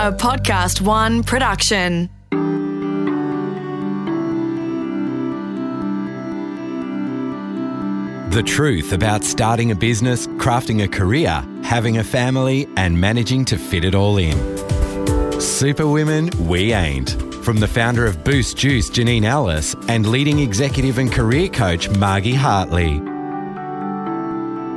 a Podcast One production. The truth about starting a business, crafting a career, having a family, and managing to fit it all in. Superwomen, we ain't. From the founder of Boost Juice, Janine Allis, and leading executive and career coach, Margie Hartley.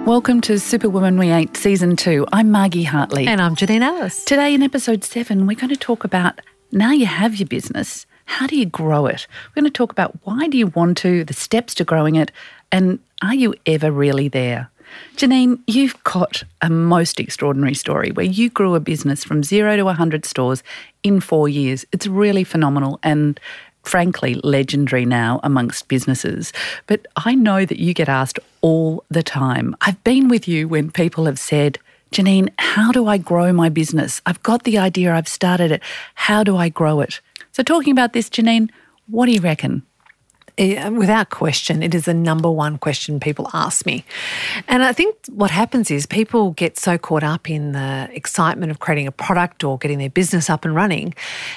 Welcome to Superwoman We Ain't Season 2. I'm Margie Hartley. And I'm Janine Allis. Today in episode 7, we're going to talk about now you have your business, how do you grow it? We're going to talk about why do you want to, the steps to growing it, and are you ever really there? Janine, you've got a most extraordinary story where you grew a business from zero to 100 stores in four years. It's really phenomenal and frankly legendary now amongst businesses. But I know that you get asked all the time. I've been with you when people have said, Janine, how do I grow my business? I've got the idea, I've started it. How do I grow it? So, talking about this, Janine, what do you reckon? Eh, without question, it is the number one question people ask me. And I think what happens is people get so caught up in the excitement of creating a product or getting their business up and running.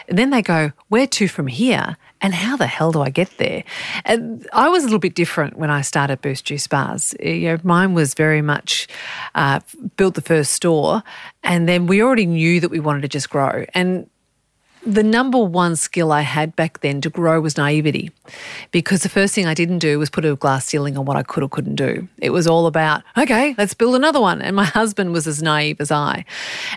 And then they go, where to from here? And how the hell do I get there? And I was a little bit different when I started Boost Juice Bars. Eh, you know, mine was very much uh, built the first store, and then we already knew that we wanted to just grow. And the number one skill I had back then to grow was naivety because the first thing I didn't do was put a glass ceiling on what I could or couldn't do. It was all about, okay, let's build another one. And my husband was as naive as I.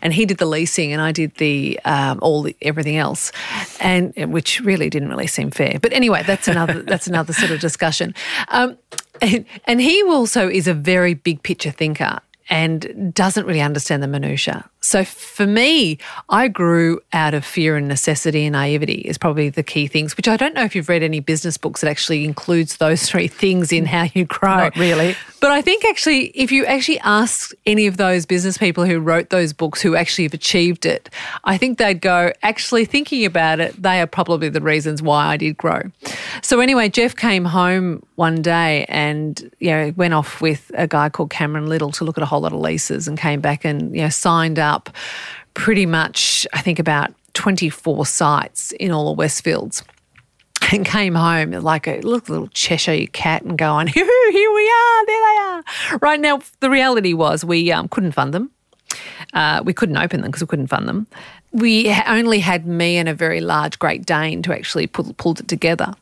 And he did the leasing and I did the um, all the, everything else, and which really didn't really seem fair. But anyway, that's another that's another sort of discussion. Um, and, and he also is a very big picture thinker and doesn't really understand the minutiae. So for me, I grew out of fear and necessity and naivety is probably the key things, which I don't know if you've read any business books that actually includes those three things in how you grow. Not really. But I think actually, if you actually ask any of those business people who wrote those books who actually have achieved it, I think they'd go, actually thinking about it, they are probably the reasons why I did grow. So anyway, Jeff came home one day and, you know, went off with a guy called Cameron Little to look at a whole lot of leases and came back and, you know, signed up up pretty much, I think, about 24 sites in all the Westfields and came home like a little Cheshire cat and going, here we are, there they are. Right now, the reality was we um, couldn't fund them. Uh, we couldn't open them because we couldn't fund them. We only had me and a very large Great Dane to actually pull, pulled it together.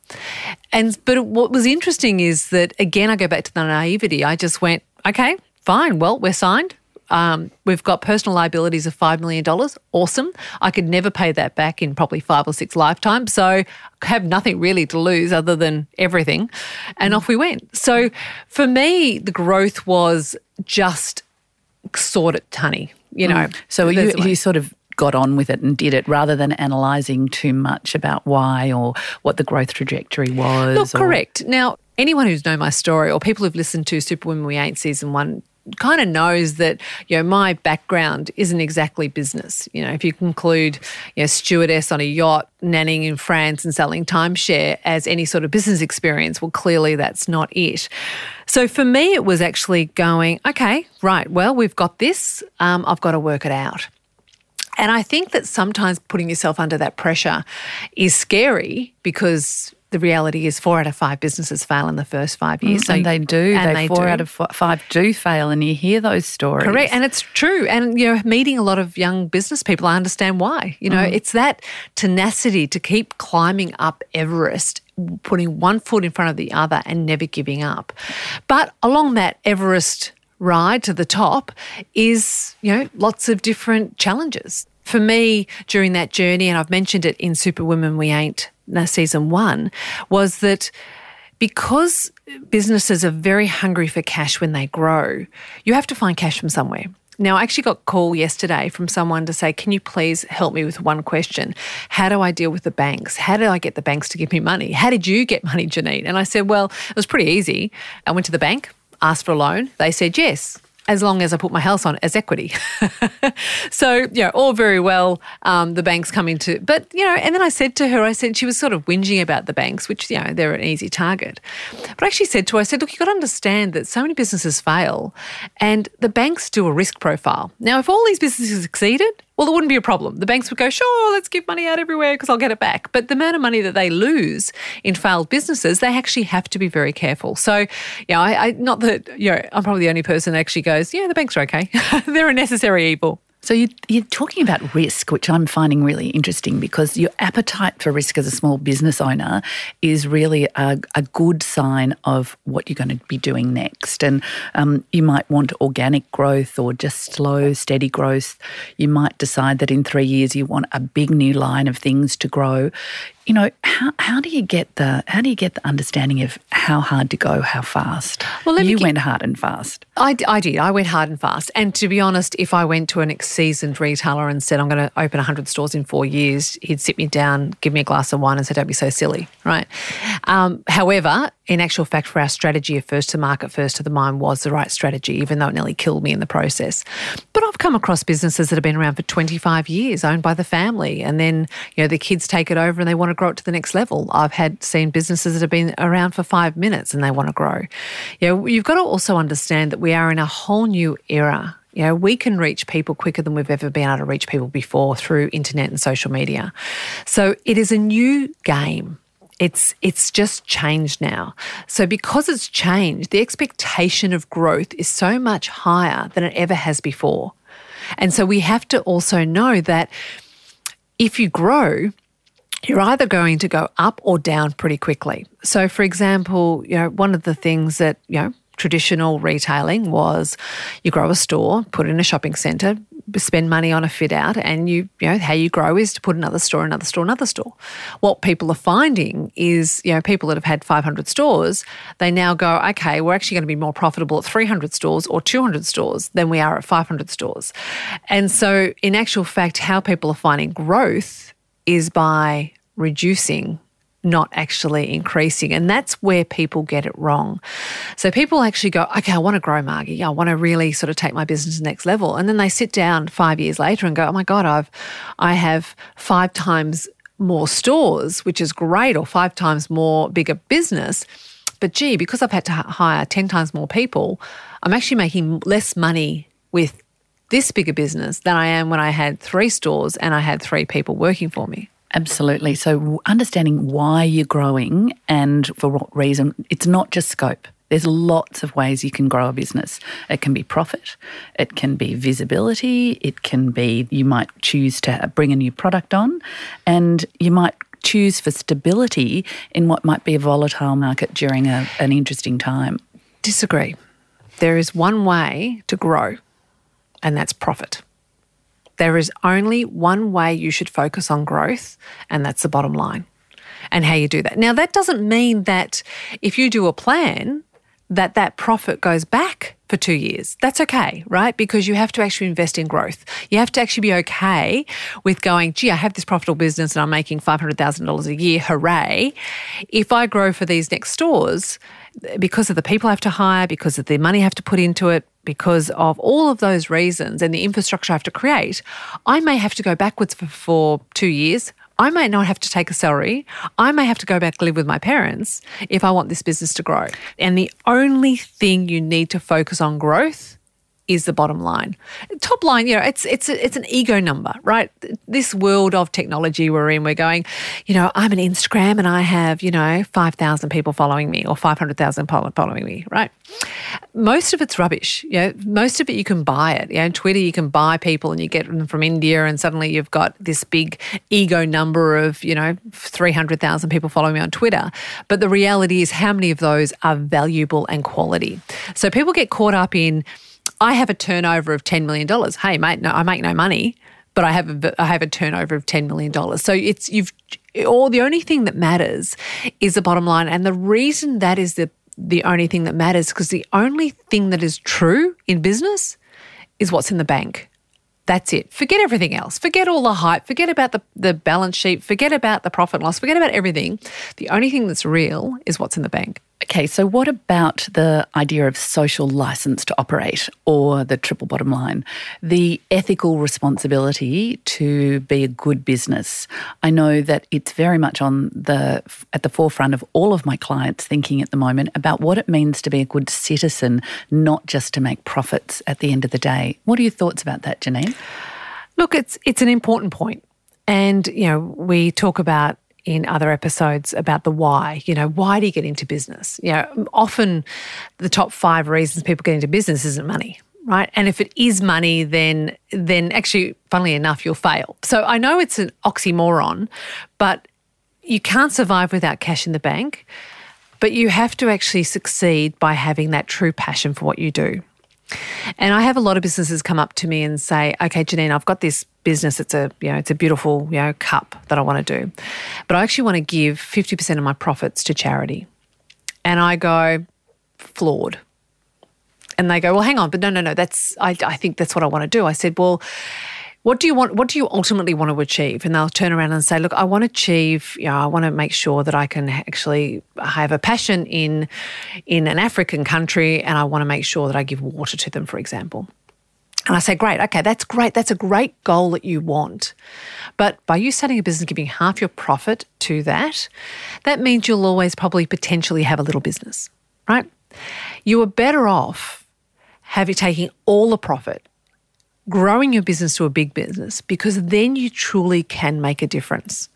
And but what was interesting is that again, I go back to the naivety. I just went, okay, fine. Well, we're signed. Um, we've got personal liabilities of $5 million. Awesome. I could never pay that back in probably five or six lifetimes. So I have nothing really to lose other than everything. And off we went. So for me, the growth was just sort it, honey. You know, mm. so you, you sort of got on with it and did it rather than analysing too much about why or what the growth trajectory was. Look, or... correct. Now, anyone who's known my story or people who've listened to Superwoman We Ain't season one kind of knows that you know my background isn't exactly business. You know, if you conclude you know stewardess on a yacht, nanning in France, and selling timeshare as any sort of business experience, well, clearly that's not it. So for me, it was actually going, okay, right, well, we've got this. Um, I've got to work it out. And I think that sometimes putting yourself under that pressure is scary because the reality is four out of five businesses fail in the first five years. Mm, so and they do. And they, they four do. out of five do fail, and you hear those stories. Correct, and it's true. And you know, meeting a lot of young business people, I understand why. You know, mm. it's that tenacity to keep climbing up Everest putting one foot in front of the other and never giving up. But along that Everest ride to the top is, you know, lots of different challenges. For me, during that journey, and I've mentioned it in Superwomen We Ain't Uh, season one was that because businesses are very hungry for cash when they grow, you have to find cash from somewhere. Now, I actually got a call yesterday from someone to say, Can you please help me with one question? How do I deal with the banks? How do I get the banks to give me money? How did you get money, Janine? And I said, Well, it was pretty easy. I went to the bank, asked for a loan. They said yes as long as I put my house on as equity. so, you know, all very well, um, the banks coming to, but, you know, and then I said to her, I said, she was sort of whinging about the banks, which, you know, they're an easy target. But I actually said to her, I said, look, you've got to understand that so many businesses fail and the banks do a risk profile. Now, if all these businesses succeeded, Well, it wouldn't be a problem. The banks would go, sure, let's give money out everywhere because I'll get it back. But the amount of money that they lose in failed businesses, they actually have to be very careful. So, yeah, I, I not that you know, I'm probably the only person that actually goes, yeah, the banks are okay. They're a necessary evil. So you, you're talking about risk, which I'm finding really interesting because your appetite for risk as a small business owner is really a, a good sign of what you're going to be doing next. And um, you might want organic growth or just slow, steady growth. You might decide that in three years you want a big new line of things to grow you know how, how do you get the how do you get the understanding of how hard to go how fast? Well you went hard and fast. I, I did. I went hard and fast. And to be honest if i went to an seasoned retailer and said i'm going to open 100 stores in four years he'd sit me down give me a glass of wine and say don't be so silly right? Um, however in actual fact, for our strategy of first to market, first to the mind was the right strategy, even though it nearly killed me in the process. But I've come across businesses that have been around for 25 years, owned by the family, and then you know the kids take it over and they want to grow it to the next level. I've had seen businesses that have been around for five minutes and they want to grow. You know, you've got to also understand that we are in a whole new era you know, we can reach people quicker than we've ever been able to reach people before through internet and social media. So it is a new game. It's it's just changed now. So because it's changed, the expectation of growth is so much higher than it ever has before. And so we have to also know that if you grow, you're either going to go up or down pretty quickly. So for example, you know, one of the things that, you know, traditional retailing was you grow a store, put in a shopping centre, spend money on a fit out, and you, you know, how you grow is to put another store, another store, another store. What people are finding is, you know, people that have had 500 stores, they now go, okay, we're actually going to be more profitable at 300 stores or 200 stores than we are at 500 stores. And so, in actual fact, how people are finding growth is by reducing not actually increasing. And that's where people get it wrong. So people actually go, okay, I want to grow Margie. I want to really sort of take my business to the next level. And then they sit down five years later and go, oh my God, I've I have five times more stores, which is great, or five times more bigger business. But gee, because I've had to hire 10 times more people, I'm actually making less money with this bigger business than I am when I had three stores and I had three people working for me. Absolutely. So, understanding why you're growing and for what reason, it's not just scope. There's lots of ways you can grow a business. It can be profit, it can be visibility, it can be you might choose to bring a new product on, and you might choose for stability in what might be a volatile market during a, an interesting time. Disagree. There is one way to grow, and that's profit. There is only one way you should focus on growth, and that's the bottom line and how you do that. Now, that doesn't mean that if you do a plan, that that profit goes back for two years. That's okay, right? Because you have to actually invest in growth. You have to actually be okay with going, gee, I have this profitable business and I'm making $500,000 a year. Hooray. If I grow for these next stores, because of the people I have to hire, because of the money I have to put into it, because of all of those reasons and the infrastructure I have to create, I may have to go backwards for, for two years. I may not have to take a salary. I may have to go back live with my parents if I want this business to grow. And the only thing you need to focus on growth is the bottom line. Top line, you know, it's it's it's an ego number, right? This world of technology we're in, we're going, you know, I'm an Instagram and I have, you know, 5,000 people following me or 500,000 following me, right? Most of it's rubbish. You know, most of it you can buy it. You know, Twitter you can buy people and you get them from India and suddenly you've got this big ego number of, you know, 300,000 people following me on Twitter. But the reality is how many of those are valuable and quality. So people get caught up in I have a turnover of $10 million. Hey, mate, no, I make no money, but I have a, I have a turnover of $10 million. So it's, you've, or the only thing that matters is the bottom line. And the reason that is the, the only thing that matters, because the only thing that is true in business is what's in the bank. That's it. Forget everything else. Forget all the hype. Forget about the, the balance sheet. Forget about the profit and loss. Forget about everything. The only thing that's real is what's in the bank. Okay, so what about the idea of social license to operate or the triple bottom line? The ethical responsibility to be a good business. I know that it's very much on the at the forefront of all of my clients thinking at the moment about what it means to be a good citizen, not just to make profits at the end of the day. What are your thoughts about that, Janine? Look, it's it's an important point. And, you know, we talk about in other episodes about the why. You know, why do you get into business? You know, often the top five reasons people get into business isn't money, right? And if it is money, then then actually, funnily enough, you'll fail. So I know it's an oxymoron, but you can't survive without cash in the bank. But you have to actually succeed by having that true passion for what you do. And I have a lot of businesses come up to me and say, "Okay, Janine, I've got this business. It's a you know it's a beautiful you know cup that I want to do, but I actually want to give fifty percent of my profits to charity." And I go, flawed. And they go, "Well, hang on, but no, no, no. That's I, I think that's what I want to do." I said, "Well." What do you want what do you ultimately want to achieve and they'll turn around and say look i want to achieve you know i want to make sure that i can actually have a passion in in an african country and i want to make sure that i give water to them for example and I say, great, okay, that's great. That's a great goal that you want. But by you starting a business, giving half your profit to that, that means you'll always probably potentially have a little business, right? You are better off having taking all the profit growing your business to a big business because then you truly can make a difference.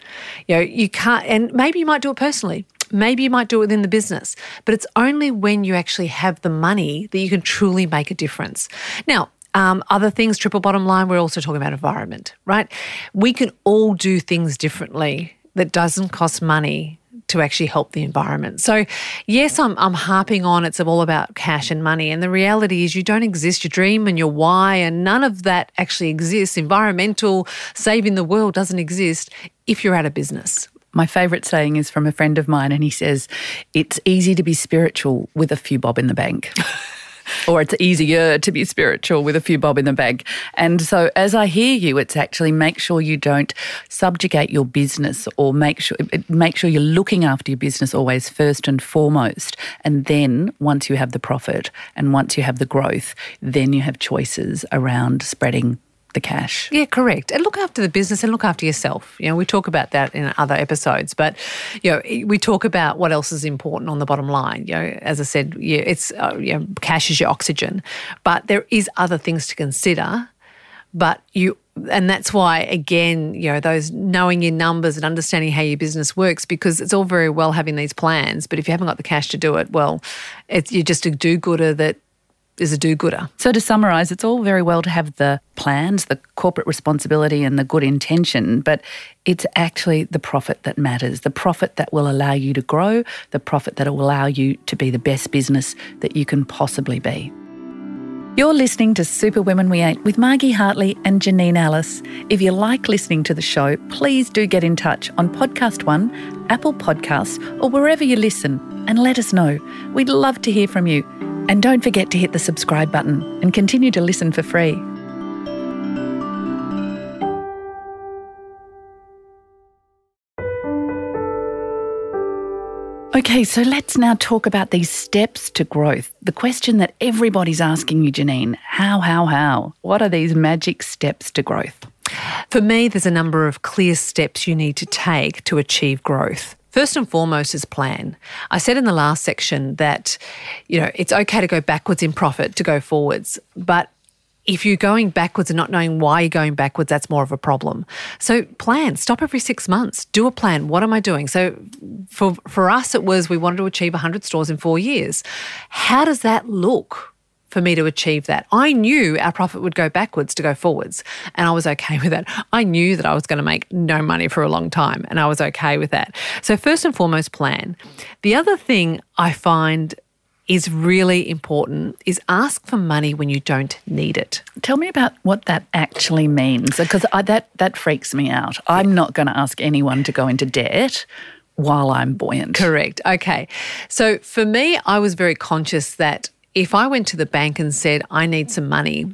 You know, you can't, and maybe you might do it personally. Maybe you might do it within the business, but it's only when you actually have the money that you can truly make a difference. Now, um, other things, triple bottom line, we're also talking about environment, right? We can all do things differently that doesn't cost money to actually help the environment. So, yes, I'm, I'm harping on it's all about cash and money. And the reality is, you don't exist. Your dream and your why, and none of that actually exists. Environmental, saving the world doesn't exist if you're out of business. My favourite saying is from a friend of mine, and he says, It's easy to be spiritual with a few bob in the bank. or it's easier to be spiritual with a few bob in the bank. And so as I hear you, it's actually make sure you don't subjugate your business or make sure make sure you're looking after your business always first and foremost. And then once you have the profit and once you have the growth, then you have choices around spreading the cash. Yeah, correct. And look after the business and look after yourself. You know, we talk about that in other episodes, but you know, we talk about what else is important on the bottom line. You know, as I said, yeah, it's uh, you know, cash is your oxygen, but there is other things to consider. But you and that's why again you know those knowing your numbers and understanding how your business works because it's all very well having these plans but if you haven't got the cash to do it well it's you're just a do-gooder that is a do gooder. So, to summarise, it's all very well to have the plans, the corporate responsibility, and the good intention, but it's actually the profit that matters the profit that will allow you to grow, the profit that will allow you to be the best business that you can possibly be. You're listening to Super Women We Ain't with Margie Hartley and Janine Allis. If you like listening to the show, please do get in touch on Podcast One, Apple Podcasts, or wherever you listen and let us know. We'd love to hear from you. And don't forget to hit the subscribe button and continue to listen for free. Okay, so let's now talk about these steps to growth. The question that everybody's asking you, Janine how, how, how? What are these magic steps to growth? For me, there's a number of clear steps you need to take to achieve growth. First and foremost is plan. I said in the last section that, you know, it's okay to go backwards in profit to go forwards, but if you're going backwards and not knowing why you're going backwards, that's more of a problem. So plan, stop every six months, do a plan. What am I doing? So for for us, it was we wanted to achieve 100 stores in four years. How does that look? For me to achieve that. I knew our profit would go backwards to go forwards, and I was okay with that. I knew that I was going to make no money for a long time, and I was okay with that. So, first and foremost, plan. The other thing I find is really important is ask for money when you don't need it. Tell me about what that actually means because that that freaks me out. I'm not going to ask anyone to go into debt while I'm buoyant. Correct. Okay. So for me, I was very conscious that if I went to the bank and said, I need some money,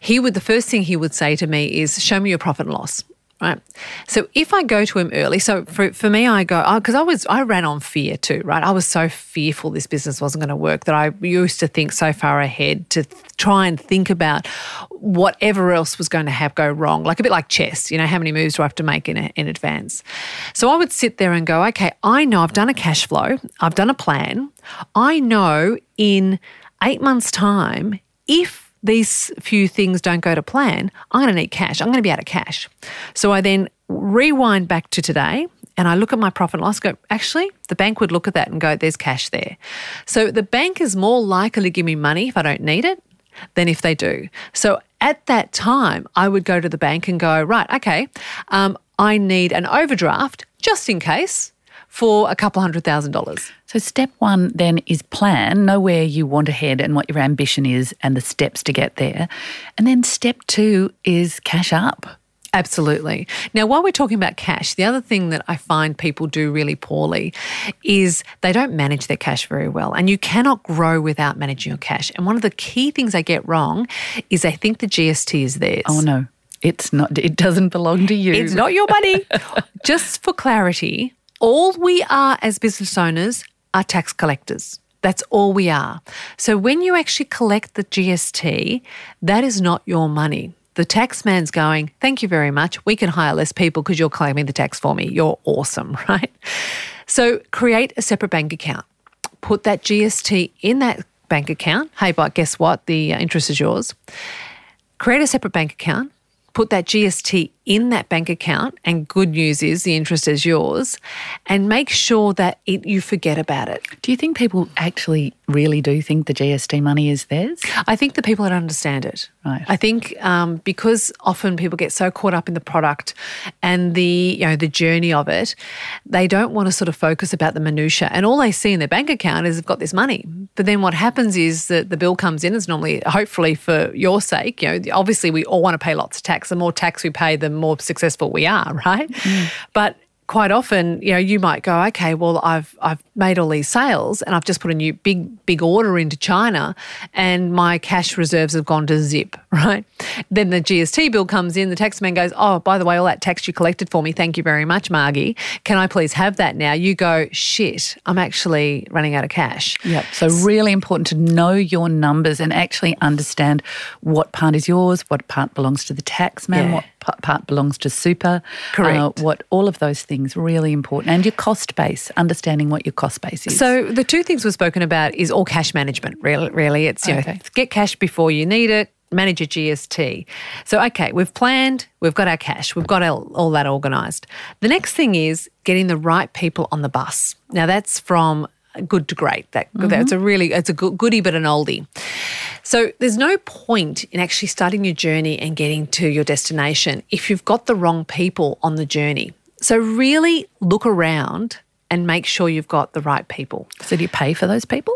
he would, the first thing he would say to me is, show me your profit and loss. Right. So if I go to him early, so for, for me, I go, because oh, I was, I ran on fear too, right? I was so fearful this business wasn't going to work that I used to think so far ahead to th- try and think about whatever else was going to have go wrong, like a bit like chess, you know, how many moves do I have to make in, a, in advance? So I would sit there and go, okay, I know I've done a cash flow, I've done a plan. I know in eight months' time, if these few things don't go to plan, I'm going to need cash. I'm going to be out of cash. So I then rewind back to today and I look at my profit and loss, go, actually, the bank would look at that and go, there's cash there. So the bank is more likely to give me money if I don't need it than if they do. So at that time, I would go to the bank and go, right, okay, um, I need an overdraft just in case for a couple hundred thousand dollars. So, step one then is plan, know where you want to head and what your ambition is and the steps to get there. And then step two is cash up. Absolutely. Now, while we're talking about cash, the other thing that I find people do really poorly is they don't manage their cash very well. And you cannot grow without managing your cash. And one of the key things they get wrong is they think the GST is theirs. Oh, no. It's not, it doesn't belong to you. It's not your money. Just for clarity, all we are as business owners are tax collectors. That's all we are. So when you actually collect the GST, that is not your money. The tax man's going, Thank you very much. We can hire less people because you're claiming the tax for me. You're awesome, right? So create a separate bank account. Put that GST in that bank account. Hey, but guess what? The uh, interest is yours. Create a separate bank account. Put that GST in that bank account, and good news is the interest is yours, and make sure that it, you forget about it. Do you think people actually really do think the GST money is theirs? I think the people that understand it. Right. I think um, because often people get so caught up in the product and the you know the journey of it, they don't want to sort of focus about the minutia. And all they see in their bank account is they've got this money. But then what happens is that the bill comes in. It's normally, hopefully, for your sake. You know, obviously we all want to pay lots of tax. The more tax we pay, the more successful we are, right? Mm. But quite often, you know, you might go, okay, well, I've I've made all these sales and I've just put a new big big order into China, and my cash reserves have gone to zip, right? Then the GST bill comes in. The tax man goes, oh, by the way, all that tax you collected for me, thank you very much, Margie. Can I please have that now? You go, shit, I'm actually running out of cash. Yep. So really important to know your numbers and actually understand what part is yours, what part belongs to the tax man, yeah. what part belongs to super. Correct. Uh, what all of those things really important, and your cost base, understanding what your cost base is. So the two things we've spoken about is all cash management. Really, really, it's you okay. know get cash before you need it. Manage your GST. So, okay, we've planned, we've got our cash, we've got all, all that organised. The next thing is getting the right people on the bus. Now, that's from good to great. That mm-hmm. that's a really it's a good, goodie but an oldie. So there's no point in actually starting your journey and getting to your destination if you've got the wrong people on the journey. So really look around and make sure you've got the right people. So do you pay for those people?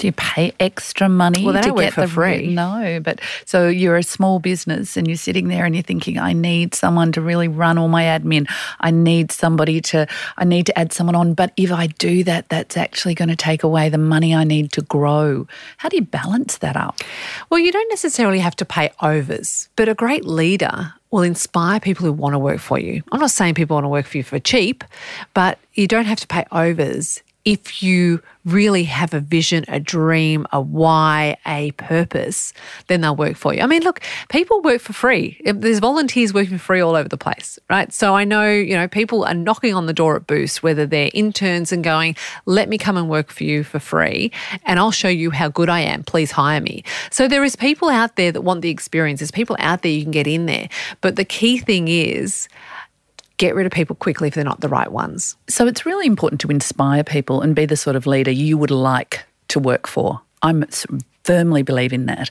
Do you pay extra money well, to get for the free? No, but so you're a small business and you're sitting there and you're thinking, I need someone to really run all my admin. I need somebody to, I need to add someone on. But if I do that, that's actually going to take away the money I need to grow. How do you balance that up? Well, you don't necessarily have to pay overs, but a great leader will inspire people who want to work for you. I'm not saying people want to work for you for cheap, but you don't have to pay overs if you really have a vision, a dream, a why, a purpose, then they'll work for you. I mean, look, people work for free. There's volunteers working for free all over the place, right? So I know, you know, people are knocking on the door at Boost, whether they're interns and going, let me come and work for you for free and I'll show you how good I am. Please hire me. So there is people out there that want the experience. There's people out there you can get in there. But the key thing is, get rid of people quickly if they're not the right ones. So it's really important to inspire people and be the sort of leader you would like to work for. I firmly believe in that.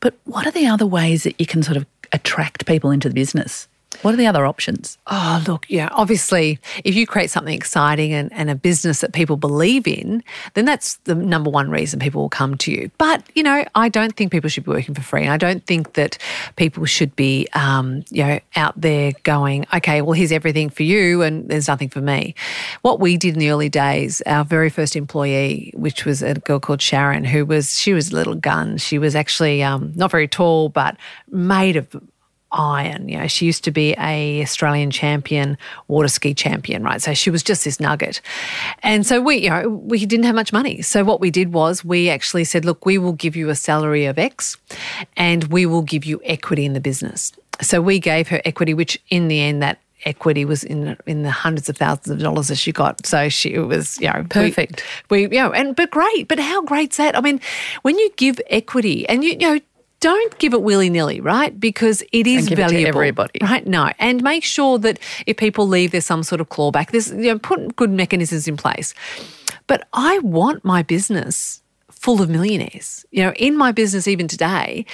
But what are the other ways that you can sort of attract people into the business? What are the other options? Oh, look, yeah, obviously, if you create something exciting and, and, a business that people believe in, then that's the number one reason people will come to you. But, you know, I don't think people should be working for free. I don't think that people should be, um, you know, out there going, okay, well, here's everything for you and there's nothing for me. What we did in the early days, our very first employee, which was a girl called Sharon, who was, she was a little gun. She was actually um, not very tall, but made of iron. You know, she used to be a Australian champion, water ski champion, right? So she was just this nugget. And so we, you know, we didn't have much money. So what we did was we actually said, look, we will give you a salary of X and we will give you equity in the business. So we gave her equity, which in the end that equity was in in the hundreds of thousands of dollars that she got. So she it was you know perfect. We, we you know and but great. But how great's that? I mean, when you give equity and you, you know don't give it willy nilly, right? Because it is give it valuable. everybody. Right? No. And make sure that if people leave, there's some sort of clawback. There's, you know, put good mechanisms in place. But I want my business full of millionaires. You know, in my business, even today,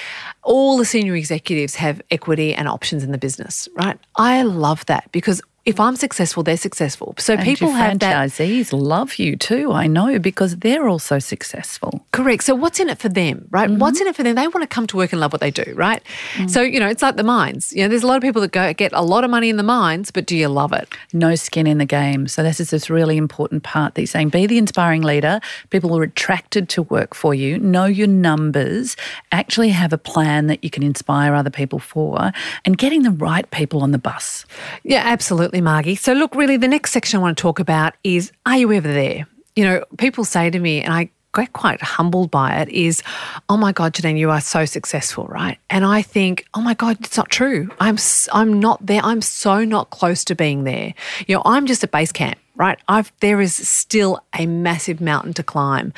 all the senior executives have equity and options in the business, right? I love that because if I'm successful, they're successful. So And people have that. franchisees love you too, I know, because they're also successful. Correct. So what's in it for them, right? Mm-hmm. What's in it for them? They want to come to work and love what they do, right? Mm. So, you know, it's like the mines. You know, there's a lot of people that go get a lot of money in the mines, but do you love it? no skin in the game. So this is this really important part that you're saying. Be the inspiring leader. People are attracted to work for you. Know your numbers. Actually have a plan that you can inspire other people for and getting the right people on the bus. Yeah, absolutely, Margie. So, look, really, the next section I want to talk about is Are you ever there? You know, people say to me, and I get quite humbled by it, is, Oh my God, Janine, you are so successful, right? And I think, Oh my God, it's not true. I'm, I'm not there. I'm so not close to being there. You know, I'm just at base camp, right? I've, there is still a massive mountain to climb.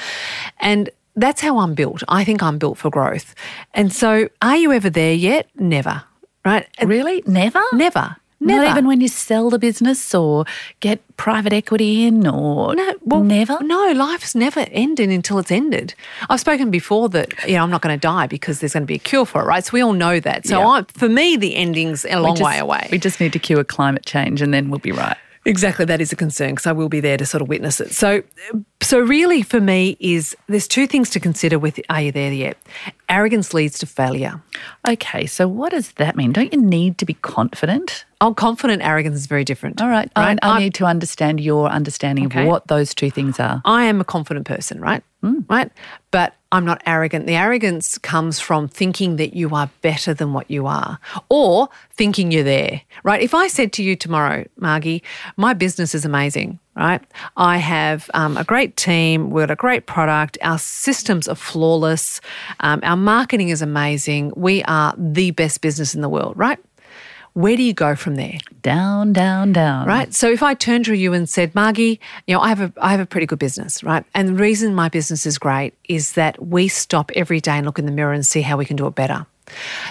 And that's how I'm built. I think I'm built for growth. And so, are you ever there yet? Never, right? Really? Never? Never. Never. Not even when you sell the business or get private equity in or No, well, never? No, life's never ended until it's ended. I've spoken before that you know I'm not going to die because there's going to be a cure for it, right? So we all know that. So Yeah. I, for me, the ending's a long just- way away. We just need to cure climate change and then we'll be right. Exactly, that is a concern because I will be there to sort of witness it. So, so really for me is there's two things to consider with Are You There Yet? Arrogance leads to failure. Okay, so what does that mean? Don't you need to be confident? Oh, confident arrogance is very different. All right, right. I, I need to understand your understanding Okay. of what those two things are. I am a confident person, right? Hmm. Right? But I'm not arrogant. The arrogance comes from thinking that you are better than what you are or thinking you're there, right? If I said to you tomorrow, Margie, my business is amazing, right? I have um, a great team, we've got a great product, our systems are flawless, um, our marketing is amazing, we are the best business in the world, right? Where do you go from there? Down, down, down. right? So if I turned to you and said, Margie, you know, I have a I have a pretty good business, right? And the reason my business is great is that we stop every day and look in the mirror and see how we can do it better.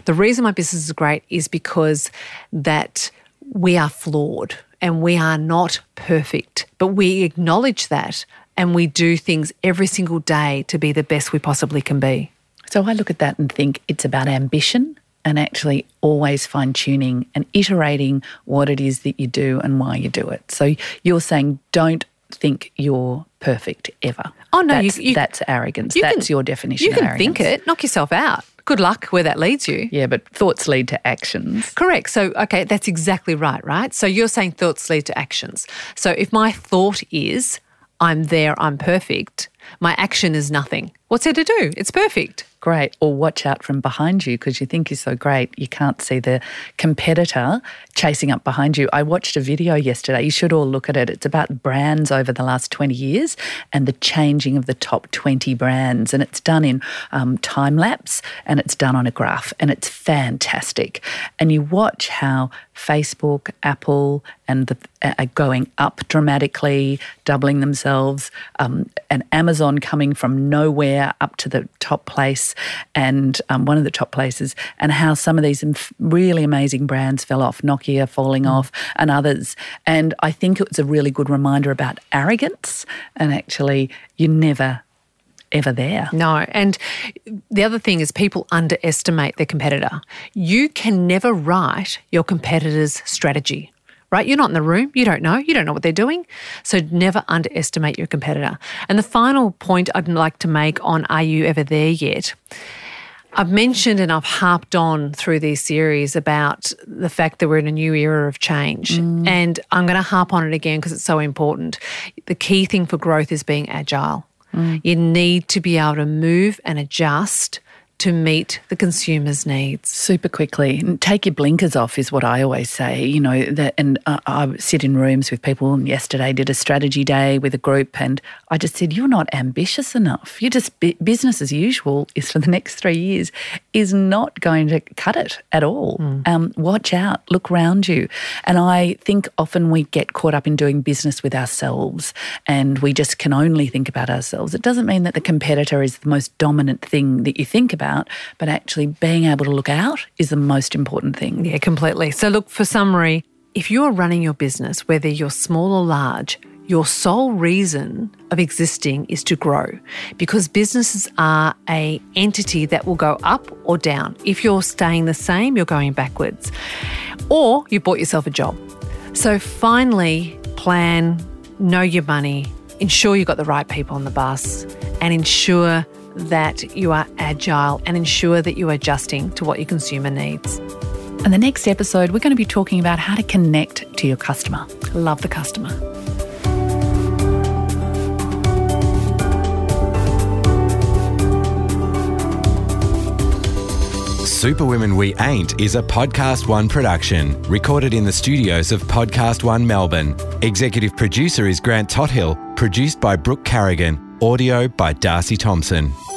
The reason my business is great is because that we are flawed and we are not perfect, but we acknowledge that and we do things every single day to be the best we possibly can be. So I look at that and think it's about ambition and actually always fine tuning and iterating what it is that you do and why you do it. So you're saying don't think you're perfect ever. Oh, no, you- that's, you- that's arrogance. You that's can- your definition. You of can think it, knock yourself out. Good luck where that leads you. Yeah, but thoughts lead to actions. Correct. So, okay, that's exactly right, right? So you're saying thoughts lead to actions. So if my thought is, I'm there, I'm perfect, my action is nothing. What's there to do? It's perfect. Great. Or watch out from behind you because you think you're so great. You can't see the competitor chasing up behind you. I watched a video yesterday. You should all look at it. It's about brands over the last 20 years and the changing of the top 20 brands. And it's done in um, time lapse and it's done on a graph and it's fantastic. And you watch how Facebook, Apple, and the, are going up dramatically, doubling themselves, um, and Amazon coming from nowhere up to the top place, and um, one of the top places, and how some of these really amazing brands fell off, Nokia falling off, and others. And I think it was a really good reminder about arrogance, and actually, you never ever there. No. And the other thing is people underestimate their competitor. You can never write your competitor's strategy. Right? You're not in the room. You don't know. You don't know what they're doing. So never underestimate your competitor. And the final point I'd like to make on Are You Ever There Yet? I've mentioned and I've harped on through these series about the fact that we're in a new era of change. Mm. And I'm going to harp on it again because it's so important. The key thing for growth is being agile. Mm. You need to be able to move and adjust to meet the consumer's needs. super quickly. Take your blinkers off is what I always say you know that and uh, I sit in rooms with people and yesterday did a strategy day with a group and I just said you're not ambitious enough. You're just bu- business as usual is for the next 3 years is not going to cut it at all. Um, watch out. Look around you. And I think often we get caught up in doing business with ourselves and we just can only think about ourselves. It doesn't mean that the competitor is the most dominant thing that you think about about, but actually being able to look out is the most important thing. Yeah, completely. So, look, for summary, if you're running your business, whether you're small or large, your sole reason of existing is to grow because businesses are a entity that will go up or down. If you're staying the same, you're going backwards. Or you bought yourself a job. So finally, plan, know your money, ensure you've got the right people on the bus, and ensure that you are agile and ensure that you are adjusting to what your consumer needs. And the next episode, we're going to be talking about how to connect to your customer. Love the customer. Superwomen We Ain't is a Podcast One production, recorded in the studios of Podcast One Melbourne. Executive producer is Grant Tothill, produced by Brooke Carrigan, audio by Darcy Thompson.